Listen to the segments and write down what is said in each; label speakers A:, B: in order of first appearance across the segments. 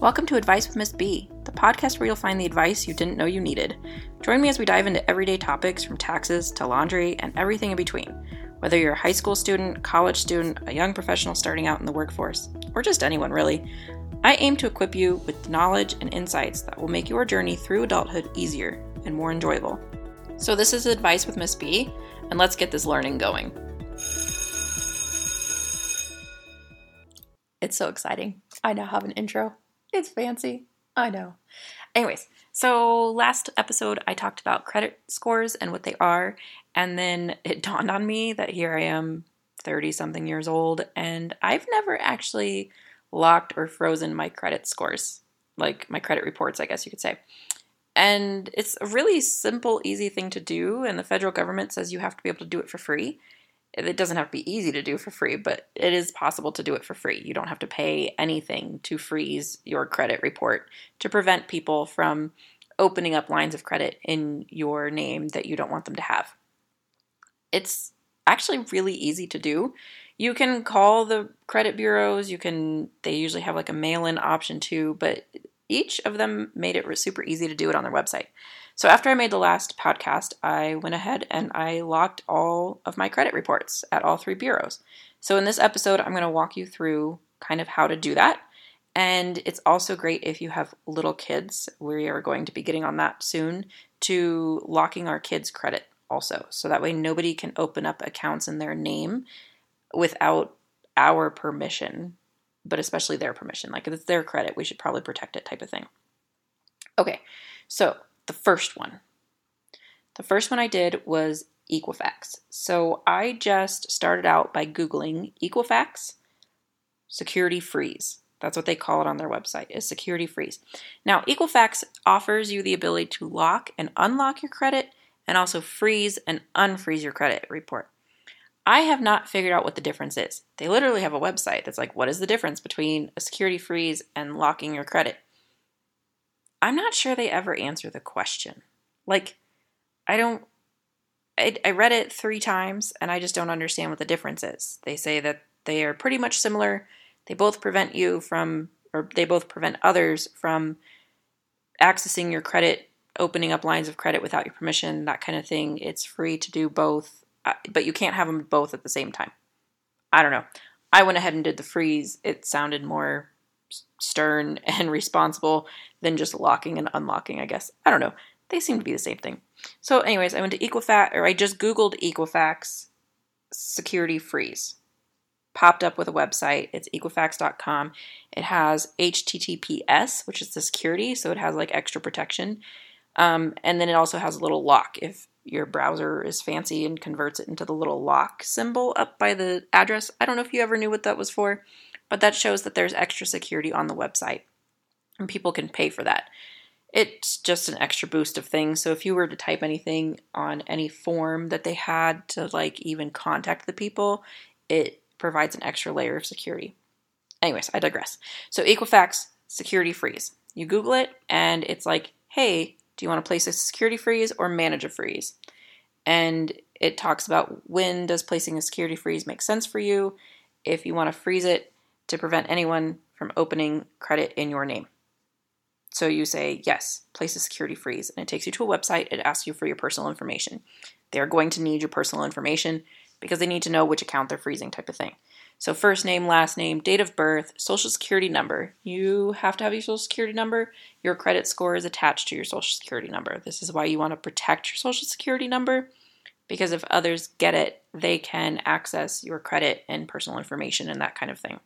A: Welcome to Advice with Miss B, the podcast where you'll find the advice you didn't know you needed. Join me as we dive into everyday topics from taxes to laundry and everything in between. Whether you're a high school student, college student, a young professional starting out in the workforce, or just anyone really, I aim to equip you with knowledge and insights that will make your journey through adulthood easier and more enjoyable. So, this is Advice with Miss B, and let's get this learning going. It's so exciting. I now have an intro. It's fancy. I know. Anyways, so last episode I talked about credit scores and what they are, and then it dawned on me that here I am, 30 something years old, and I've never actually locked or frozen my credit scores, like my credit reports, I guess you could say. And it's a really simple, easy thing to do, and the federal government says you have to be able to do it for free. It doesn't have to be easy to do for free, but it is possible to do it for free. You don't have to pay anything to freeze your credit report to prevent people from opening up lines of credit in your name that you don't want them to have. It's actually really easy to do. You can call the credit bureaus, you can they usually have like a mail-in option too, but each of them made it super easy to do it on their website. So after I made the last podcast, I went ahead and I locked all of my credit reports at all three bureaus. So in this episode, I'm going to walk you through kind of how to do that. And it's also great if you have little kids. We are going to be getting on that soon to locking our kids' credit also. So that way nobody can open up accounts in their name without our permission, but especially their permission. Like if it's their credit, we should probably protect it type of thing. Okay, so the first one. The first one I did was Equifax. So I just started out by Googling Equifax security freeze. That's what they call it on their website, is security freeze. Now, Equifax offers you the ability to lock and unlock your credit and also freeze and unfreeze your credit report. I have not figured out what the difference is. They literally have a website that's like, what is the difference between a security freeze and locking your credit? I'm not sure they ever answer the question. Like, I don't. I, I read it three times and I just don't understand what the difference is. They say that they are pretty much similar. They both prevent you from, or they both prevent others from accessing your credit, opening up lines of credit without your permission, that kind of thing. It's free to do both, uh, but you can't have them both at the same time. I don't know. I went ahead and did the freeze. It sounded more stern and responsible than just locking and unlocking, I guess. I don't know. They seem to be the same thing. So, anyways, I went to Equifax, or I just Googled Equifax security freeze. Popped up with a website. It's equifax.com. It has HTTPS, which is the security, so it has like extra protection. Um, and then it also has a little lock if your browser is fancy and converts it into the little lock symbol up by the address. I don't know if you ever knew what that was for but that shows that there's extra security on the website and people can pay for that. It's just an extra boost of things. So if you were to type anything on any form that they had to like even contact the people, it provides an extra layer of security. Anyways, I digress. So Equifax security freeze. You Google it and it's like, hey, do you want to place a security freeze or manage a freeze? And it talks about when does placing a security freeze make sense for you. If you want to freeze it, to prevent anyone from opening credit in your name. So you say, yes, place a security freeze, and it takes you to a website. It asks you for your personal information. They're going to need your personal information because they need to know which account they're freezing, type of thing. So, first name, last name, date of birth, social security number. You have to have your social security number. Your credit score is attached to your social security number. This is why you want to protect your social security number because if others get it, they can access your credit and personal information and that kind of thing.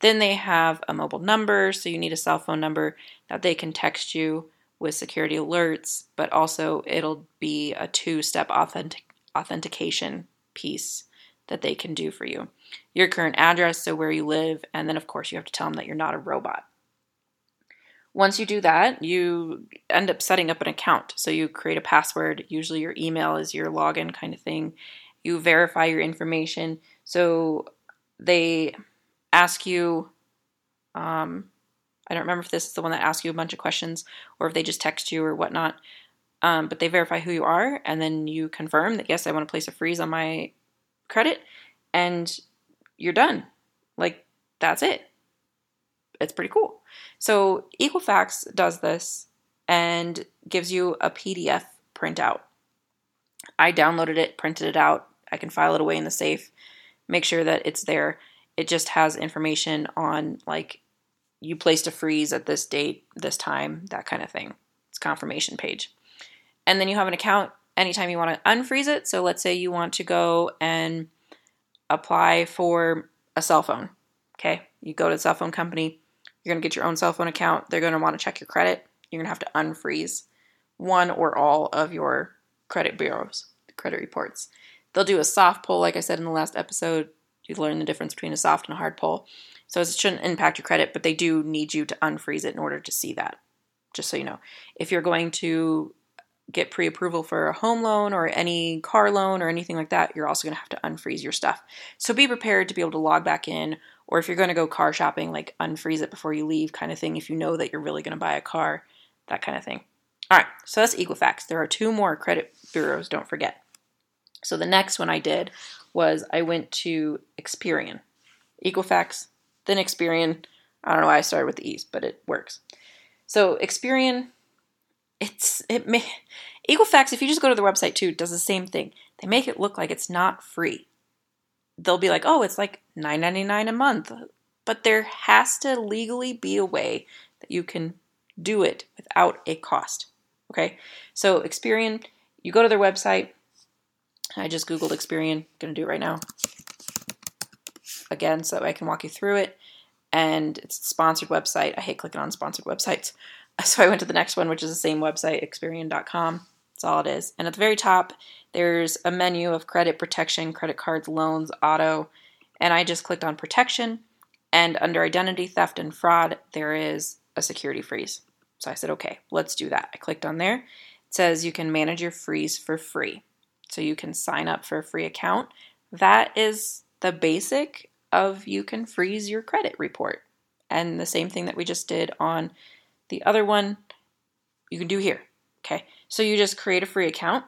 A: Then they have a mobile number, so you need a cell phone number that they can text you with security alerts, but also it'll be a two step authentic- authentication piece that they can do for you. Your current address, so where you live, and then of course you have to tell them that you're not a robot. Once you do that, you end up setting up an account. So you create a password, usually your email is your login kind of thing. You verify your information. So they ask you, um, I don't remember if this is the one that asks you a bunch of questions or if they just text you or whatnot. Um, but they verify who you are, and then you confirm that yes, I want to place a freeze on my credit, and you're done. Like that's it. it's pretty cool. So Equifax does this and gives you a PDF printout. I downloaded it, printed it out. I can file it away in the safe, make sure that it's there. It just has information on like you placed a freeze at this date, this time, that kind of thing. It's confirmation page. And then you have an account anytime you want to unfreeze it. So let's say you want to go and apply for a cell phone. Okay. You go to the cell phone company, you're going to get your own cell phone account. They're going to want to check your credit. You're going to have to unfreeze one or all of your credit bureaus, credit reports. They'll do a soft pull, like I said in the last episode. You learn the difference between a soft and a hard pull. So it shouldn't impact your credit, but they do need you to unfreeze it in order to see that. Just so you know. If you're going to get pre approval for a home loan or any car loan or anything like that, you're also going to have to unfreeze your stuff. So be prepared to be able to log back in, or if you're going to go car shopping, like unfreeze it before you leave, kind of thing, if you know that you're really going to buy a car, that kind of thing. All right, so that's Equifax. There are two more credit bureaus, don't forget. So the next one I did was I went to Experian. Equifax, then Experian. I don't know why I started with the E's, but it works. So Experian it's it may Equifax, if you just go to their website too, does the same thing. They make it look like it's not free. They'll be like, oh, it's like $9.99 a month. But there has to legally be a way that you can do it without a cost. Okay? So Experian, you go to their website. I just Googled Experian, gonna do it right now. Again, so I can walk you through it. And it's a sponsored website. I hate clicking on sponsored websites. So I went to the next one, which is the same website, Experian.com. That's all it is. And at the very top, there's a menu of credit protection, credit cards, loans, auto. And I just clicked on protection. And under identity theft and fraud, there is a security freeze. So I said, okay, let's do that. I clicked on there. It says you can manage your freeze for free. So you can sign up for a free account. That is the basic of you can freeze your credit report. And the same thing that we just did on the other one you can do here. Okay, so you just create a free account.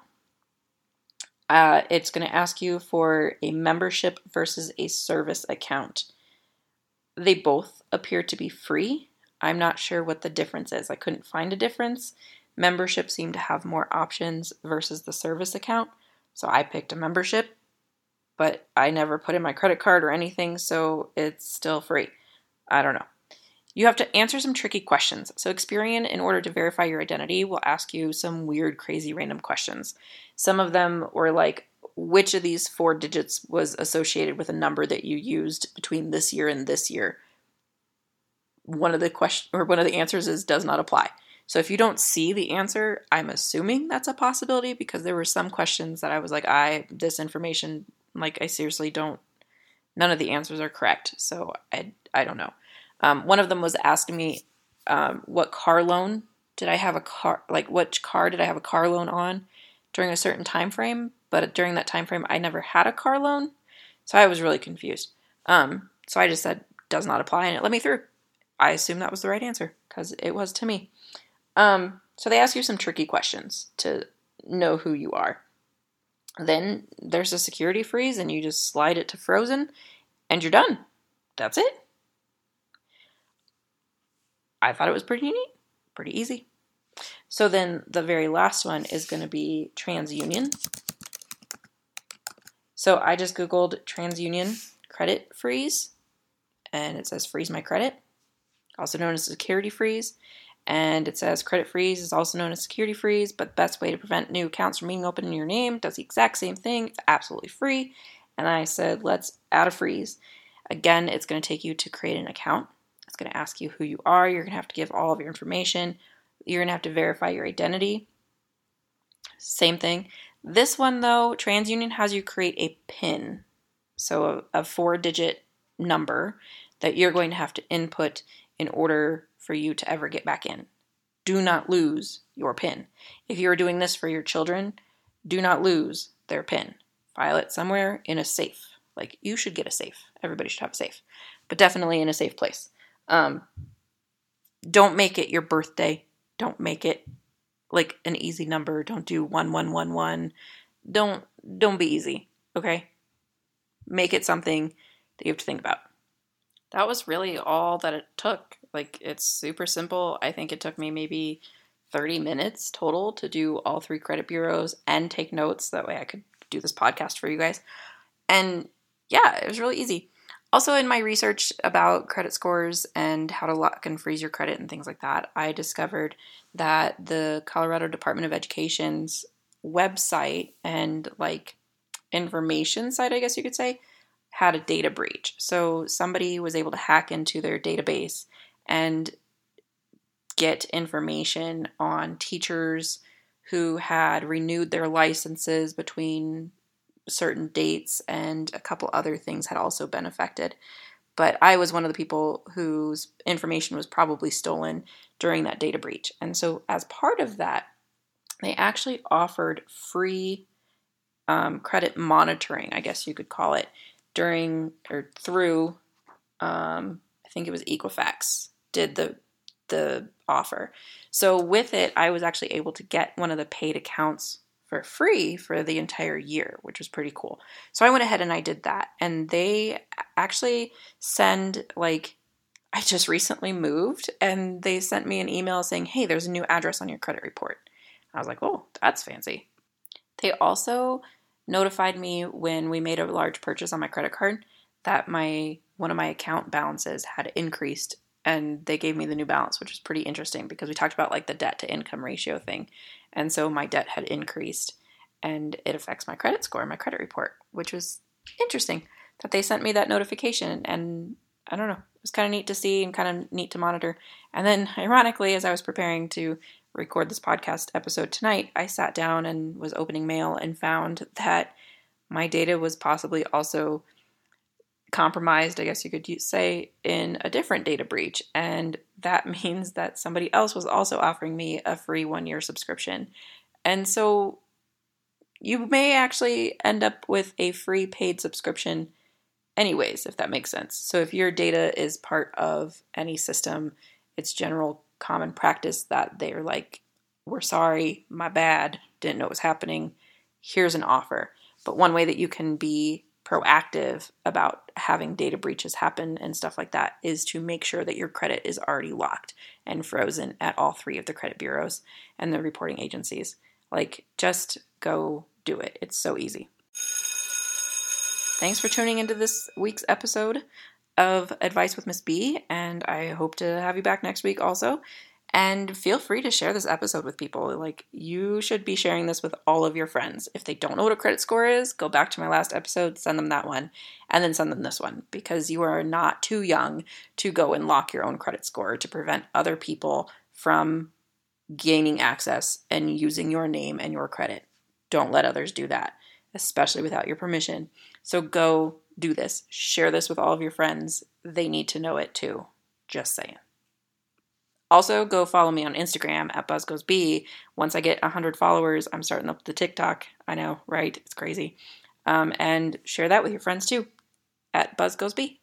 A: Uh, it's going to ask you for a membership versus a service account. They both appear to be free. I'm not sure what the difference is. I couldn't find a difference. Membership seemed to have more options versus the service account. So I picked a membership, but I never put in my credit card or anything, so it's still free. I don't know. You have to answer some tricky questions. So, Experian, in order to verify your identity, will ask you some weird, crazy, random questions. Some of them were like, which of these four digits was associated with a number that you used between this year and this year? One of the question or one of the answers is does not apply. So if you don't see the answer, I'm assuming that's a possibility because there were some questions that I was like, I this information, like I seriously don't. None of the answers are correct, so I I don't know. Um, one of them was asking me um, what car loan did I have a car like which car did I have a car loan on during a certain time frame, but during that time frame I never had a car loan, so I was really confused. Um, so I just said does not apply and it let me through. I assume that was the right answer because it was to me. Um, so they ask you some tricky questions to know who you are. Then there's a security freeze and you just slide it to frozen and you're done. That's it. I thought it was pretty neat, pretty easy. So then the very last one is going to be TransUnion. So I just Googled TransUnion credit freeze, and it says freeze my credit, also known as security freeze. And it says credit freeze is also known as security freeze, but the best way to prevent new accounts from being opened in your name does the exact same thing. It's absolutely free. And I said, let's add a freeze. Again, it's going to take you to create an account. It's going to ask you who you are. You're going to have to give all of your information. You're going to have to verify your identity. Same thing. This one, though, TransUnion has you create a PIN, so a, a four digit number that you're going to have to input in order for you to ever get back in. Do not lose your PIN. If you are doing this for your children, do not lose their PIN. File it somewhere in a safe. Like you should get a safe. Everybody should have a safe, but definitely in a safe place. Um, don't make it your birthday. Don't make it like an easy number. Don't do one one one one. Don't don't be easy. Okay. Make it something that you have to think about. that was really all that it took. Like, it's super simple. I think it took me maybe 30 minutes total to do all three credit bureaus and take notes. That way I could do this podcast for you guys. And yeah, it was really easy. Also, in my research about credit scores and how to lock and freeze your credit and things like that, I discovered that the Colorado Department of Education's website and like information site, I guess you could say, had a data breach. So somebody was able to hack into their database and get information on teachers who had renewed their licenses between certain dates and a couple other things had also been affected. But I was one of the people whose information was probably stolen during that data breach. And so, as part of that, they actually offered free um, credit monitoring, I guess you could call it, during or through, um, I think it was Equifax did the the offer. So with it, I was actually able to get one of the paid accounts for free for the entire year, which was pretty cool. So I went ahead and I did that. And they actually send like I just recently moved and they sent me an email saying, "Hey, there's a new address on your credit report." I was like, "Oh, that's fancy." They also notified me when we made a large purchase on my credit card that my one of my account balances had increased and they gave me the new balance, which was pretty interesting because we talked about like the debt to income ratio thing. And so my debt had increased and it affects my credit score, my credit report, which was interesting that they sent me that notification. And I don't know, it was kind of neat to see and kind of neat to monitor. And then, ironically, as I was preparing to record this podcast episode tonight, I sat down and was opening mail and found that my data was possibly also compromised, I guess you could say, in a different data breach. And that means that somebody else was also offering me a free one year subscription. And so you may actually end up with a free paid subscription, anyways, if that makes sense. So if your data is part of any system, it's general common practice that they're like, we're sorry, my bad, didn't know what was happening. Here's an offer. But one way that you can be proactive about having data breaches happen and stuff like that is to make sure that your credit is already locked and frozen at all three of the credit bureaus and the reporting agencies. Like, just go do it. It's so easy. Thanks for tuning into this week's episode of Advice with Miss B, and I hope to have you back next week also. And feel free to share this episode with people. Like, you should be sharing this with all of your friends. If they don't know what a credit score is, go back to my last episode, send them that one, and then send them this one because you are not too young to go and lock your own credit score to prevent other people from gaining access and using your name and your credit. Don't let others do that, especially without your permission. So go do this. Share this with all of your friends. They need to know it too. Just saying. Also, go follow me on Instagram at BuzzGoesB. Once I get 100 followers, I'm starting up the TikTok. I know, right? It's crazy. Um, and share that with your friends too at BuzzGoesB.